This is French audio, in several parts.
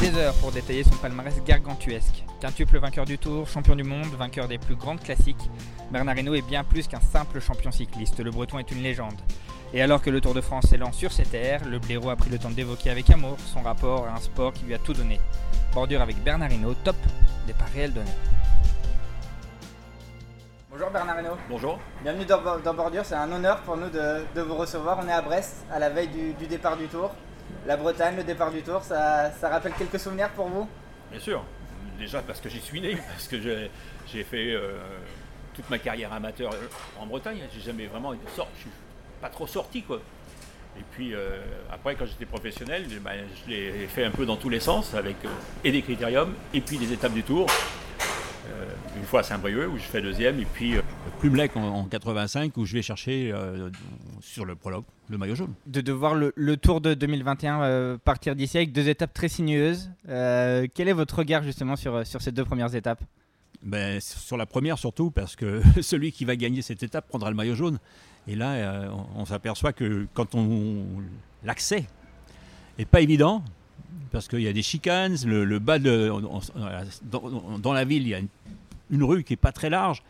des heures pour détailler son palmarès gargantuesque. Quintuple vainqueur du Tour, champion du monde, vainqueur des plus grandes classiques, Bernard Hinault est bien plus qu'un simple champion cycliste. Le Breton est une légende. Et alors que le Tour de France s'élance sur ses terres, le blaireau a pris le temps d'évoquer avec amour son rapport à un sport qui lui a tout donné. Bordure avec Bernard Hinault, top, départ réel donné. Bonjour Bernard Hinault. Bonjour. Bienvenue dans, dans Bordure, c'est un honneur pour nous de, de vous recevoir. On est à Brest, à la veille du, du départ du Tour. La Bretagne, le départ du Tour, ça, ça rappelle quelques souvenirs pour vous? Bien sûr. Déjà parce que j'y suis né, parce que j'ai fait euh, toute ma carrière amateur en Bretagne. J'ai jamais vraiment été sorti. Je suis pas trop sorti quoi. Et puis euh, après, quand j'étais professionnel, eh ben, je l'ai fait un peu dans tous les sens, avec euh, et des critériums, et puis des étapes du Tour. Euh, une fois à Saint-Brieuc où je fais deuxième, et puis euh, Plumelec en, en 85 où je vais chercher euh, sur le prologue le maillot jaune. de, de voir le, le Tour de 2021 euh, partir d'ici avec deux étapes très sinueuses. Euh, quel est votre regard justement sur, sur ces deux premières étapes? Ben, sur la première surtout parce que celui qui va gagner cette étape prendra le maillot jaune. Et là, euh, on, on s'aperçoit que quand on l'accès est pas évident parce qu'il y a des chicanes, le, le bas de on- on- dans, la ville, il y a une, une rue qui est pas très large,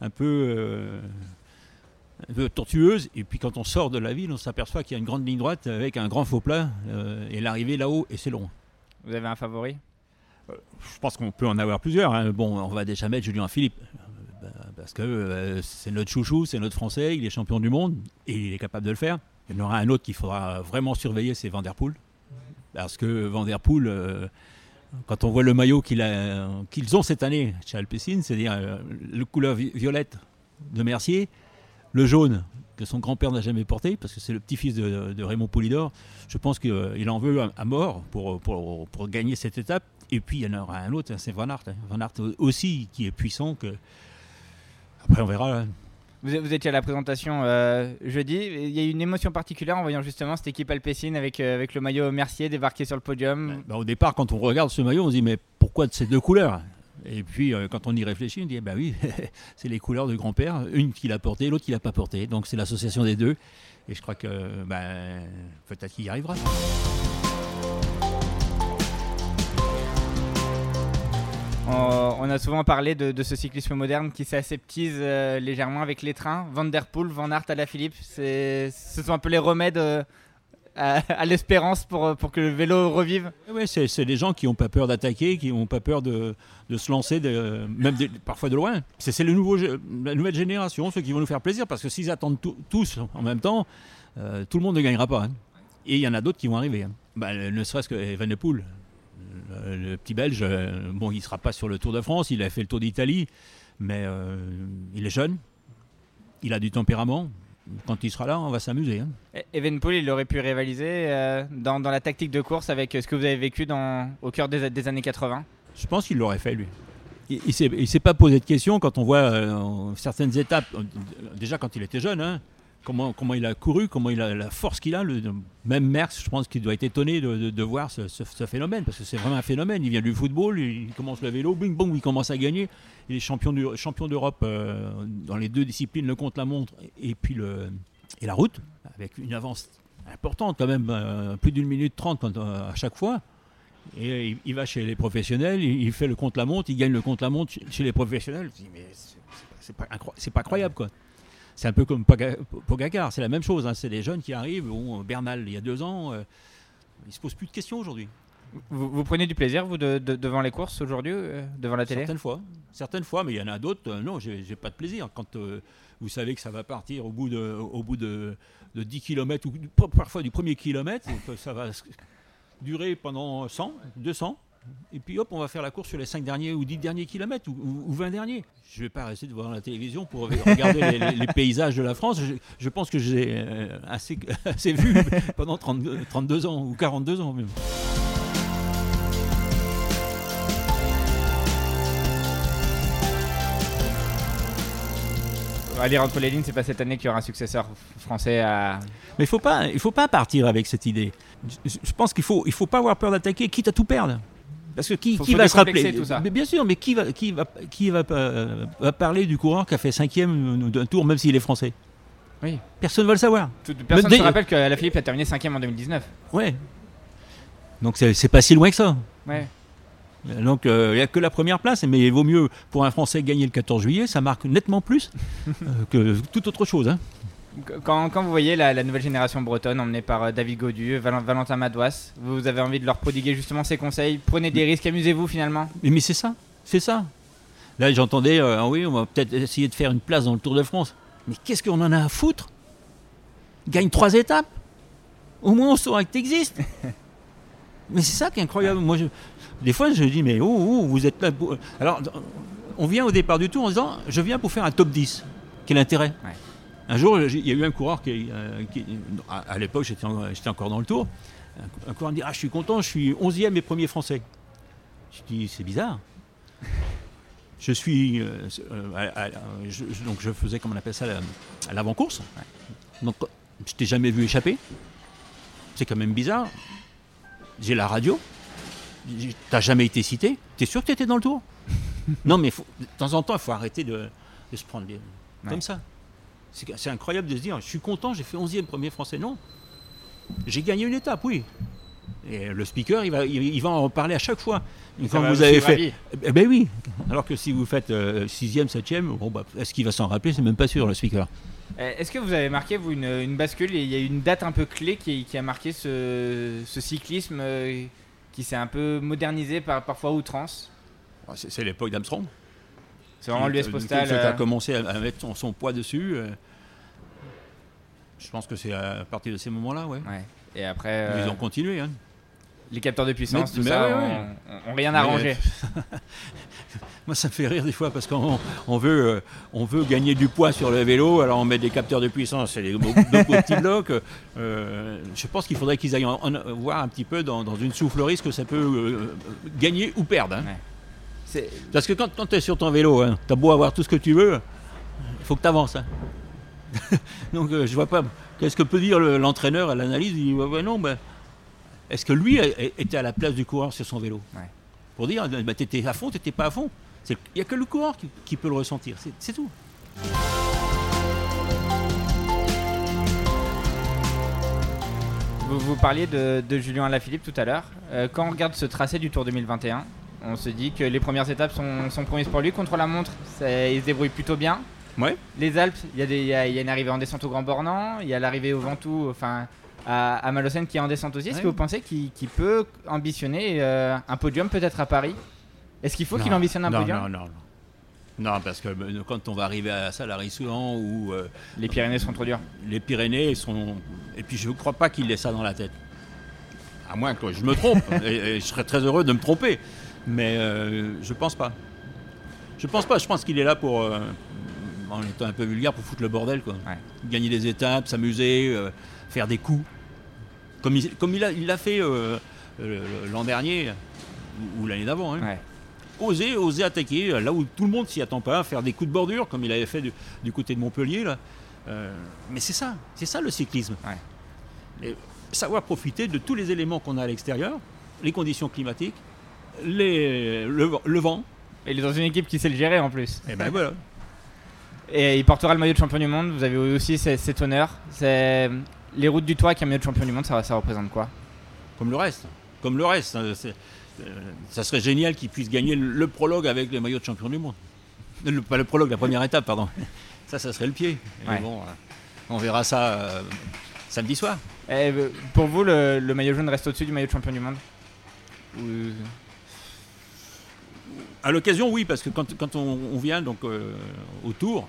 un peu euh, un peu tortueuse. Et puis quand on sort de la ville, on s'aperçoit qu'il y a une grande ligne droite avec un grand faux plat euh, et l'arrivée là-haut et c'est long. Vous avez un favori? Je pense qu'on peut en avoir plusieurs. hein. Bon, on va déjà mettre Julien Philippe. euh, bah, Parce que euh, c'est notre chouchou, c'est notre français, il est champion du monde et il est capable de le faire. Il y en aura un autre qu'il faudra vraiment surveiller, c'est Van Der Poel. Parce que Van Der Poel, euh, quand on voit le maillot qu'ils ont cette année chez Alpecin, c'est-à-dire euh, le couleur vi- violette de Mercier, le jaune que son grand-père n'a jamais porté, parce que c'est le petit-fils de, Raymond Poulidor, je pense qu'il en veut à, mort pour, pour, pour gagner cette étape. Et puis il y en aura un autre, hein, c'est Van Aert. hein. Van Aert aussi qui est puissant. Que... Après on verra. hein. Vous, étiez à la présentation euh, jeudi. Il y a eu une émotion particulière en voyant justement cette équipe alpécine avec, euh, avec le maillot Mercier débarqué sur le podium. Bah, au départ, quand on regarde ce maillot, on se dit mais pourquoi ces deux couleurs? Et puis euh, quand on y réfléchit, on dit bah oui, c'est les couleurs de grand-père, une qu'il a portée, l'autre qu'il n'a pas portée. Donc c'est l'association des deux. Et je crois que bah, peut-être qu'il y arrivera. On, a souvent parlé de, ce cyclisme moderne qui s'aseptise euh, légèrement avec les trains. Van Der Poel, Van Aert à la Philippe, c'est- ce sont un peu les remèdes euh, à, l'espérance pour, euh, pour que le vélo revive. Eh Ouais, c'est des gens qui n'ont pas peur d'attaquer, qui n'ont pas peur de, de se lancer, même parfois de loin. C'est la nouvelle génération, ceux qui vont nous faire plaisir, parce que s'ils attendent tous en même temps, tout le monde ne gagnera pas. hein. Et il y en a d'autres qui vont arriver. hein. Bah, ne serait-ce que Van de Poel, le, le petit Belge, euh, bon, il ne sera pas sur le Tour de France, il a fait le Tour d'Italie, mais euh, il est jeune, il a du tempérament. Quand il sera là, on va s'amuser. hein. Evenepoel, il aurait pu rivaliser euh, dans, dans la tactique de course avec ce que vous avez vécu dans, au cœur des, des années 80. Je pense qu'il l'aurait fait, lui. Il ne s'est, pas posé de questions quand on voit euh, certaines étapes, déjà quand il était jeune, hein, comment, il a couru, comment il a la force qu'il a. Le, même Merckx, je pense qu'il doit être étonné de, voir ce, phénomène, parce que c'est vraiment un phénomène. Il vient du football, il commence le vélo, bing bong, il commence à gagner. Il est champion, d'Europe euh, dans les deux disciplines, le contre-la-montre et puis le, et la route, avec une avance importante quand même, euh, plus d'une minute trente euh, à chaque fois. Et il, va chez les professionnels, il, fait le contre-la-montre, il gagne le contre-la-montre chez, chez les professionnels. Mais c'est- pas, c'est pas croyable, quoi. C'est un peu comme Poga- Pogacar, c'est la même chose. hein. C'est des jeunes qui arrivent. Bon, Bernal, il y a deux ans, euh, il se pose plus de questions aujourd'hui. Vous, vous prenez du plaisir, vous, de- de- devant les courses aujourd'hui, euh, devant la télé? Certaines fois, certaines fois, mais il y en a d'autres. euh, non, j'ai pas de plaisir. Quand euh, vous savez que ça va partir au bout de, au bout de, de 10 km ou parfois du premier kilomètre, ça va durer pendant 100, 200. Et puis hop, on va faire la course sur les 5 derniers ou 10 derniers kilomètres ou, ou- ou 20 derniers. Je vais pas rester devant la télévision pour regarder les, les- les paysages de la France. Je, je pense que j'ai euh, assez, assez vu pendant 32, 32 ans ou 42 ans même. Lire entre les lignes, c'est pas cette année qu'il y aura un successeur français à. Mais il faut pas, il faut pas partir avec cette idée. Je, je pense qu'il faut, il faut pas avoir peur d'attaquer, quitte à tout perdre. Parce que qui, va se rappeler tout ça. Mais Bien sûr, mais qui va, qui va, qui va, euh, va parler du coureur qui a fait cinquième d'un tour, même s'il est français? Oui. Personne ne va le savoir. Tout- Personne ne se rappelle que la Philippe a terminé 5 en 2019. Ouais. Donc c'est pas si loin que ça. Ouais. Donc euh, il n'y a que la première place, mais il vaut mieux pour un Français gagner le 14 juillet, ça marque nettement plus euh, que toute autre chose. hein. Quand, quand vous voyez la, la nouvelle génération bretonne emmenée par euh, David Godu, Val- Valentin Madouas, vous avez envie de leur prodiguer justement ces conseils. Prenez des risques, amusez-vous finalement. Mais, mais c'est ça, c'est ça. Là, j'entendais, euh, ah oui, on va peut-être essayer de faire une place dans le Tour de France. Mais qu'est-ce qu'on en a à foutre? Gagne trois étapes. Au moins, on saura que tu existes. mais c'est ça qui est incroyable. Moi, je- des fois, je dis, mais oh, oh, vous êtes là. pour- Alors, on vient au départ du tour en disant, je viens pour faire un top 10. Quel intérêt? Ouais. Un jour, il y a eu un coureur qui, euh, qui- à, l'époque, j'étais en- j'étais encore dans le tour. Un, coureur me dit, ah, je suis content, je suis 11e et premier français. Je dis, c'est bizarre. Je suis. euh, à- à- je- je- donc, je faisais, comment on appelle ça, l'avant-course. Donc, je t'ai jamais vu échapper. C'est quand même bizarre. J'ai la radio. T'as jamais été cité. T'es sûr que t'étais dans le tour? Non, mais faut- de temps en temps, il faut arrêter de, de se prendre des- Ouais. comme ça. C'est incroyable de se dire, je suis content, j'ai fait 11e premier français. Non. J'ai gagné une étape, oui. Et le speaker, il va, il, va en parler à chaque fois. Et quand vous avez fait. Eh ben oui. Alors que si vous faites 6e, 7e, bon, bah, est-ce qu'il va s'en rappeler? C'est même pas sûr, le speaker. Euh, Est-ce que vous avez marqué vous une, une bascule? Il y a une date un peu clé qui, qui a marqué ce, ce cyclisme euh, qui s'est un peu modernisé par, parfois outrance? Ah, C'est c'est l'époque d'Armstrong. C'est vraiment l'US euh, Postal. a euh, commencé à, à mettre son, son poids dessus. euh. Je pense que c'est à partir de ces moments-là, ouais. ouais. Et après, Ils ont continué. Hein. les capteurs de puissance, Mais- tout mais ça, ouais, ont- ont rien arrangé. Moi, ça me fait rire des fois parce qu'on on veut, on veut gagner du poids sur le vélo, alors on met des capteurs de puissance, c'est des beaux- petits blocs. Euh, je pense qu'il faudrait qu'ils aillent en- en- voir un petit peu dans, dans une soufflerie ce que ça peut euh, gagner ou perdre. hein. Ouais. Parce que quand, quand tu es sur ton vélo, hein, tu as beau avoir tout ce que tu veux, il faut que tu avances. Donc euh, je vois pas. Qu'est-ce que peut dire le- l'entraîneur à l'analyse? Il dit ouais, non, ben, est-ce que lui était à la place du coureur sur son vélo? Ouais. Pour dire, ben, tu étais à fond, tu n'étais pas à fond. Il n'y a que le coureur qui, qui peut le ressentir, c'est- c'est tout. Vous, vous parliez de, de Julien Alaphilippe tout à l'heure. Euh, quand on regarde ce tracé du Tour 2021, on se dit que les premières étapes sont, sont promises pour lui. Contre la montre, ça- il se débrouille plutôt bien. Ouais. Les Alpes, il y, a y y une arrivée en descente au Grand Bornand, il y a l'arrivée au Ventoux, enfin à, à Malocène qui est en descente aussi. Est-ce Ouais. que vous pensez qu'il peut ambitionner euh, un podium peut-être à Paris? Est-ce qu'il faut qu'il ambitionne un non, podium? Non, non, non. Non, parce que euh, quand on va arriver à ça, la Soulan ou euh, Les Pyrénées sont trop dures. les Pyrénées sont. Et puis je ne crois pas qu'il ait ça dans la tête. À moins que je me trompe. et, et je serais très heureux de me tromper. Mais euh, je pense pas. Je pense pas. Je pense qu'il est là pour. euh, en étant un peu vulgaire, pour foutre le bordel. Quoi. Ouais. Gagner des étapes, s'amuser, euh, faire des coups. Comme il, comme il a- il fait l'an dernier ou, ou l'année d'avant. hein Ouais. oser, oser attaquer là où tout le monde s'y attend pas, faire des coups de bordure comme il avait fait du, du côté de Montpellier là. Mais c'est ça, c'est ça le cyclisme. Ouais. Et savoir profiter de tous les éléments qu'on a à l'extérieur, les conditions climatiques, les, le, le vent. Et il est dans une équipe qui sait le gérer en plus. Et ben voilà. Et il portera le maillot de champion du monde. Vous avez aussi ce- cet honneur. C'est les routes du toit avec un maillot de champion du monde. Ça, ça représente quoi? Comme le reste. Comme le reste. c'est- euh, ça serait génial qu'il puisse gagner le, prologue avec le maillot de champion du monde. Le- pas le prologue, la première étape, pardon. Ça, ça serait le pied. Ouais. bon, euh, on verra ça euh, samedi soir. Eh, euh, Pour vous, le, le maillot jaune reste au-dessus du maillot de champion du monde? Ou- À l'occasion, oui, parce que quand, quand on, on vient donc euh, au tour,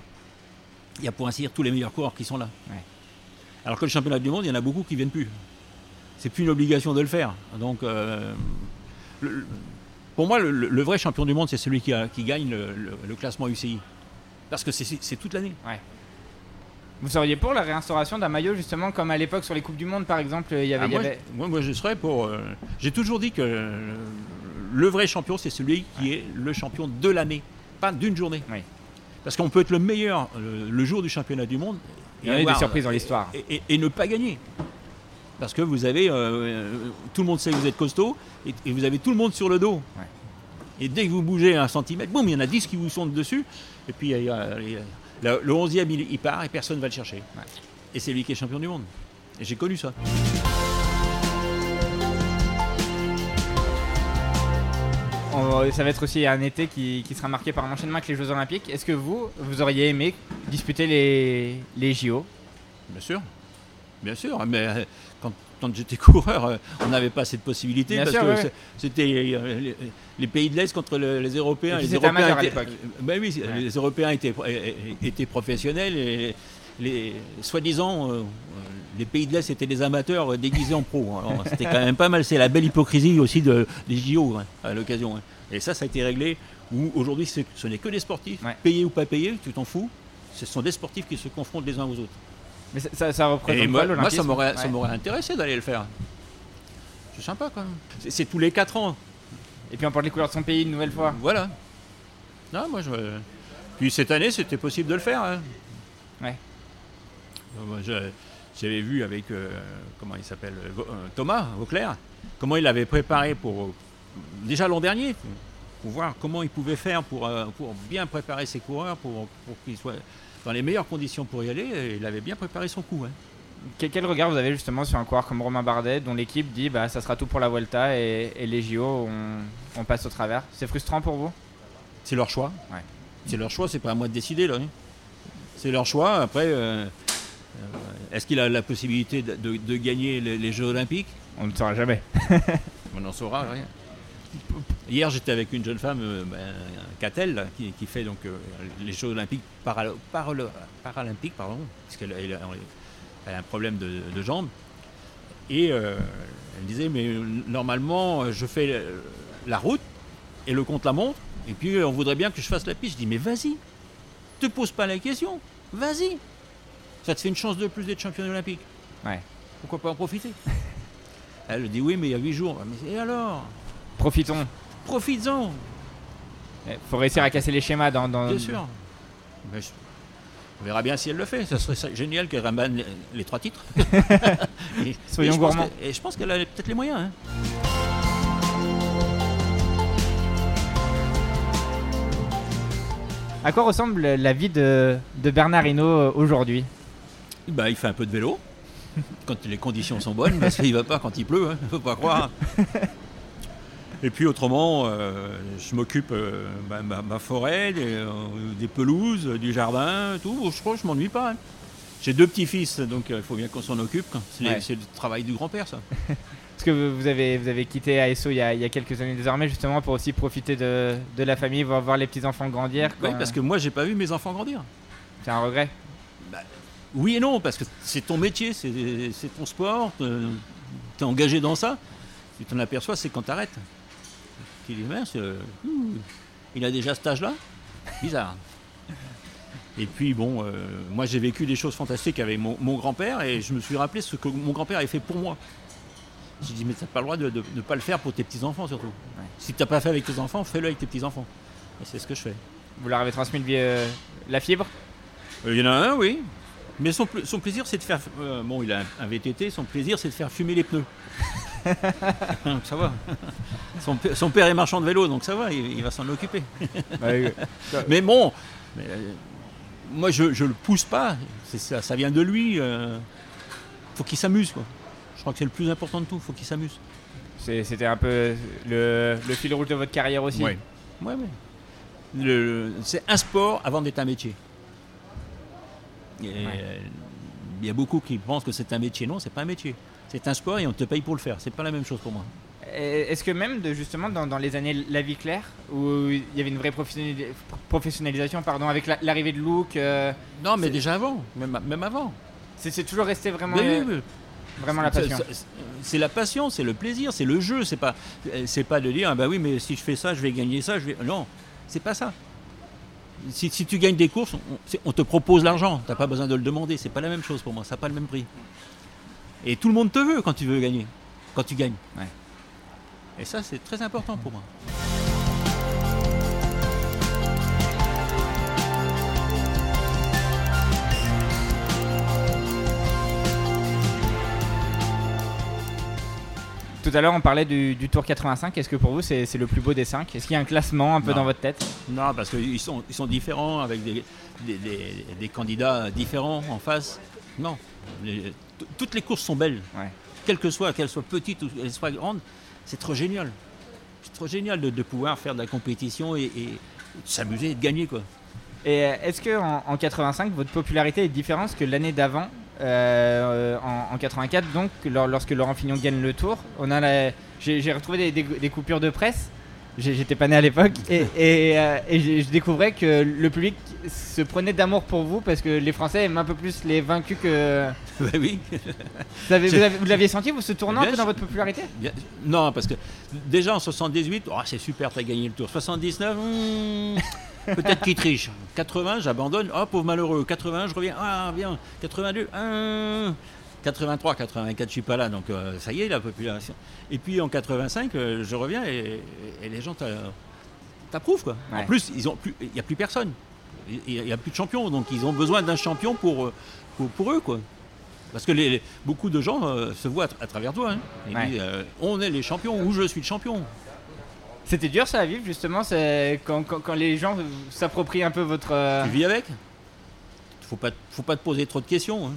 il y a pour ainsi dire tous les meilleurs coureurs qui sont là. Ouais. Alors que le championnat du monde, il y en a beaucoup qui viennent plus. C'est plus une obligation de le faire. Donc, euh, le- pour moi, le, vrai champion du monde, c'est celui qui, a- qui gagne le, classement UCI. Parce que c'est- toute l'année. Vous seriez pour la réinstauration d'un maillot justement comme à l'époque sur les coupes du monde par exemple il y avait, Ah, il y moi, avait- je- moi, moi, je serais pour. euh, J'ai toujours dit que le vrai champion, c'est celui qui est le champion de l'année, pas d'une journée. Oui. Parce qu'on peut être le meilleur euh, le jour du championnat du monde Il y a des surprises dans l'histoire. et, et- et ne pas gagner. Parce que vous avez. euh, euh, tout le monde sait que vous êtes costaud et, et vous avez tout le monde sur le dos. Ouais. Et dès que vous bougez un centimètre, boum, il y en a 10 qui vous sont dessus. Et puis il y a- il y a- le, le 11e, il, il part et personne ne va le chercher. Ouais. Et c'est lui qui est champion du monde. Et j'ai connu ça. On- ça va être aussi un été qui, qui sera marqué par un enchaînement avec les Jeux Olympiques. Est-ce que vous, vous auriez aimé disputer les, les JO Bien sûr. Bien sûr. Mais euh, quand, quand j'étais coureur, euh, on n'avait pas cette possibilité. Bien parce sûr, que ouais, c'était euh, les, les pays de l'Est contre le- les Européens. Puis les Européens à étaient- l'époque. Ben oui, Ouais. les Européens étaient, professionnels et les, soi-disant, les pays de l'Est étaient des amateurs euh, déguisés en pro. Alors, C'était quand même pas mal. C'est la belle hypocrisie aussi de, des JO hein, à l'occasion. hein. Et ça, ça a été réglé. Où aujourd'hui, ce n'est que des sportifs, Ouais. payés ou pas payés, tu t'en fous. Ce sont des sportifs qui se confrontent les uns aux autres. Mais ça, ça, ça représente Et moi, ça m'aurait Ouais. intéressé d'aller le faire. C'est sympa quand même. C'est- tous les 4 ans. Et puis on porte les couleurs de son pays une nouvelle fois. Voilà. Non, moi je. Puis cette année, c'était possible de le faire. hein. Ouais. Moi, je- J'avais vu avec euh, comment il s'appelle euh, euh, Thomas Vauclair, comment il l'avait préparé pour déjà l'an dernier, pour voir comment il pouvait faire pour, pour bien préparer ses coureurs, pour, pour qu'ils soient dans les meilleures conditions pour y aller. Et il avait bien préparé son coup. hein. Quel, regard vous avez justement sur un coureur comme Romain Bardet, dont l'équipe dit bah ça sera tout pour la Vuelta et, et les JO on, on passe au travers. C'est frustrant pour vous? C'est leur choix. Ouais. C'est leur choix, c'est pas à moi de décider là. hein. C'est leur choix. Après, euh, est-ce qu'il a la possibilité de, de- de gagner les, les Jeux Olympiques? On ne saura jamais. On n'en saura rien. Hier, j'étais avec une jeune femme, euh, ben, Catel, qui, qui fait donc euh, les Jeux Olympiques para- para- paralympiques, pardon, parce qu'elle elle a, elle a un problème de, de jambes. Et euh, elle disait, mais euh, normalement, euh, je fais euh, la route et le compte la montre, et puis euh, on voudrait bien que je fasse la piste. Je dis, mais vas-y, te pose pas la question, vas-y. Ça te fait une chance de plus d'être championne olympique. Ouais. Pourquoi pas en profiter? Elle dit, oui, mais il y a 8 jours. Mais et alors? Profitons. Profites-en, Il faut réussir à casser les schémas dans. dans- bien sûr. Mais je- On verra bien si elle le fait. Ça serait génial qu'elle ramène les, trois titres. Et- Soyons et gourmands. que- Et je pense qu'elle a peut-être les moyens. hein. À quoi ressemble la vie de, de Bernard Hinault euh, aujourd'hui? Bah, il fait un peu de vélo. Quand les conditions sont bonnes, parce qu'il va pas quand il pleut, hein, faut pas croire. Et puis autrement, euh, je m'occupe euh, bah, ma, ma forêt, des, euh, des pelouses, du jardin, tout. Je crois que je m'ennuie pas. hein. J'ai deux petits-fils, donc euh, il faut bien qu'on s'en occupe. C'est Ouais. le travail du grand-père, ça. Parce que vous avez, vous avez quitté ASO il y, a, il y a quelques années désormais, justement pour aussi profiter de, de la famille, voir, voir les petits-enfants grandir. Oui, parce que moi, j'ai pas vu mes enfants grandir. C'est un regret. Oui et non, parce que c'est ton métier, c'est ton sport, tu es engagé dans ça. Tu t'en aperçois, c'est quand tu arrêtes. Tu dis, mince, euh, il a déjà cet âge-là? Bizarre. Et puis bon, euh, moi j'ai vécu des choses fantastiques avec mon, mon grand-père et je me suis rappelé ce que mon grand-père avait fait pour moi. J'ai dit, mais tu n'as pas le droit de ne pas le faire pour tes petits-enfants surtout. Si tu n'as pas fait avec tes enfants, fais-le avec tes petits-enfants. Et c'est ce que je fais. Vous leur avez transmis le euh, la fibre? Euh, Il y en a un, oui. Mais son, son plaisir, c'est de faire. euh, bon, il a un, VTT, son plaisir, c'est de faire fumer les pneus. ça va. Son, père est marchand de vélo, donc ça va, il, il va s'en occuper. Mais bon, mais, euh, moi, je ne le pousse pas. Ça, ça vient de lui. euh, faut qu'il s'amuse, quoi. Je crois que c'est le plus important de tout, faut qu'il s'amuse. C'était un peu le, le fil rouge de votre carrière aussi? Ouais. Ouais, ouais. C'est un sport avant d'être un métier. Euh, Il y a beaucoup qui pensent que c'est un métier. Non, c'est pas un métier. C'est un sport et on te paye pour le faire. C'est pas la même chose pour moi. est-ce que même de, justement dans, dans, les années La Vie Claire, où il y avait une vraie professionnalisation pardon, avec l'arrivée de Luke Non, mais déjà avant, même, même avant. C'est toujours resté vraiment, oui, vraiment la passion. C'est la passion, c'est le plaisir, c'est le jeu. C'est pas, c'est pas de dire, ah bah oui, mais si je fais ça, je vais gagner ça. Je vais... Non, c'est pas ça. Si, si, tu gagnes des courses, on, on te propose l'argent. T'as pas besoin de le demander. C'est pas la même chose pour moi. Ça n'a pas le même prix. Et tout le monde te veut quand tu veux gagner, quand tu gagnes. Et ça, c'est très important pour moi. Tout à l'heure, on parlait du, Tour 85. Est-ce que pour vous, c'est le plus beau des 5 Est-ce qu'il y a un classement un peu dans votre tête? Non, parce qu'ils sont, ils sont différents, avec des, des, candidats différents en face. Non. toutes les courses sont belles. Quelles que soient, qu'elles soient petites ou qu'elles soient grandes, c'est trop génial. C'est trop génial de, pouvoir faire de la compétition et, s'amuser et de gagner. Quoi. Et euh, est-ce qu'en en, 85, votre popularité est différente que l'année d'avant? Euh, en, 84, donc lorsque Laurent Fignon gagne le tour, on a j'ai retrouvé des, coupures de presse. J'étais pas né à l'époque et, euh, je découvrais que le public se prenait d'amour pour vous parce que les Français aiment un peu plus les vaincus que. Bah oui. Vous l'aviez senti vous ce tournant un peu dans votre popularité? Non, parce que déjà en 78, c'est super, t'as gagné le tour. 79, Peut-être qu'il triche. 80, j'abandonne. Oh, pauvre malheureux. 80, je reviens. Ah, bien. 82, 83, 84, je suis pas là, donc euh, ça y est, la population. Et puis en 85, euh, je reviens et, les gens t'approuvent, quoi. En plus, il n'y a plus personne. Il n'y a, plus de champions, donc ils ont besoin d'un champion pour, euh, pour, eux, quoi. Parce que les, beaucoup de gens se voient à, travers toi. Hein. Ils disent, on est les champions, ou je suis le champion. C'était dur ça à vivre justement, c'est quand, quand, les gens s'approprient un peu votre. Euh, tu vis avec? Faut pas, faut pas te poser trop de questions. Hein.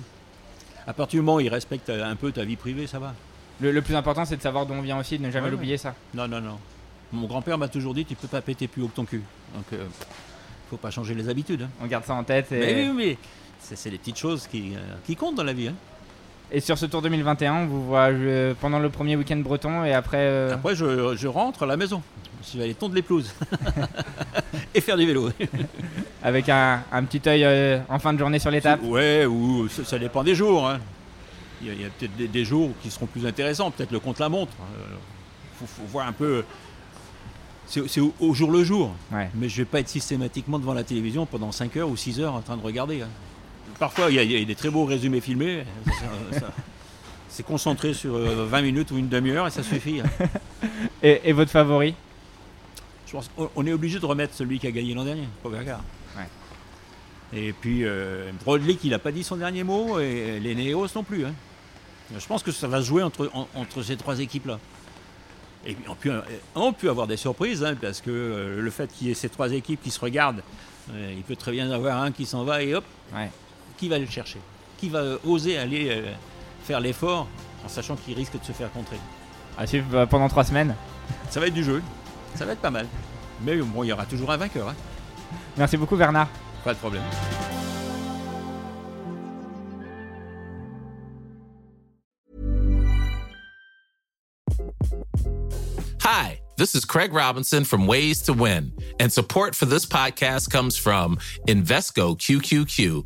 À partir du moment où ils respectent un peu ta vie privée, ça va. Le, plus important, c'est de savoir d'où on vient aussi, de ne jamais l'oublier ça. Non, non, non. Mon grand-père m'a toujours dit tu peux pas péter plus haut que ton cul. Donc, euh, faut pas changer les habitudes. Hein. On garde ça en tête. Et... Mais oui, mais c'est les petites choses qui, euh, qui comptent dans la vie. Hein. Et sur ce Tour 2021, on vous voit pendant le premier week-end breton et après. Euh, après, je, rentre à la maison. Je vais aller tondre les pelouses et faire du vélo. Avec un, petit œil euh, en fin de journée sur l'étape. Ouais, ou ça, dépend des jours. Hein. Il y a, peut-être des, jours qui seront plus intéressants. Peut-être le contre-la-montre. Il euh, faut, voir un peu. C'est au, jour le jour. Mais je vais pas être systématiquement devant la télévision pendant 5 heures ou 6 heures en train de regarder. Hein parfois, il y, a des très beaux résumés filmés. c'est concentré sur 20 euh, minutes ou une demi-heure et ça suffit. Hein. Et, votre favori? Je pense On est obligé de remettre celui qui a gagné l'an dernier, Pogacar. Et puis, euh, qui n'a pas dit son dernier mot et les Néos non plus. Hein. Je pense que ça va se jouer entre, entre ces trois équipes-là. Et puis, on peut, on peut avoir des surprises, hein, parce que euh, le fait qu'il y ait ces trois équipes qui se regardent, euh, il peut très bien y avoir un qui s'en va et hop, qui va le chercher Qui va oser aller euh, faire l'effort en sachant qu'il risque de se faire contrer À suivre bah, pendant trois semaines. Ça va être du jeu. Ça va être pas mal. Mais bon, il y aura toujours un vainqueur. Hein. Merci beaucoup Bernard. Pas de problème. Hi, this is Craig Robinson from Ways to Win, and support for this podcast comes from Invesco QQQ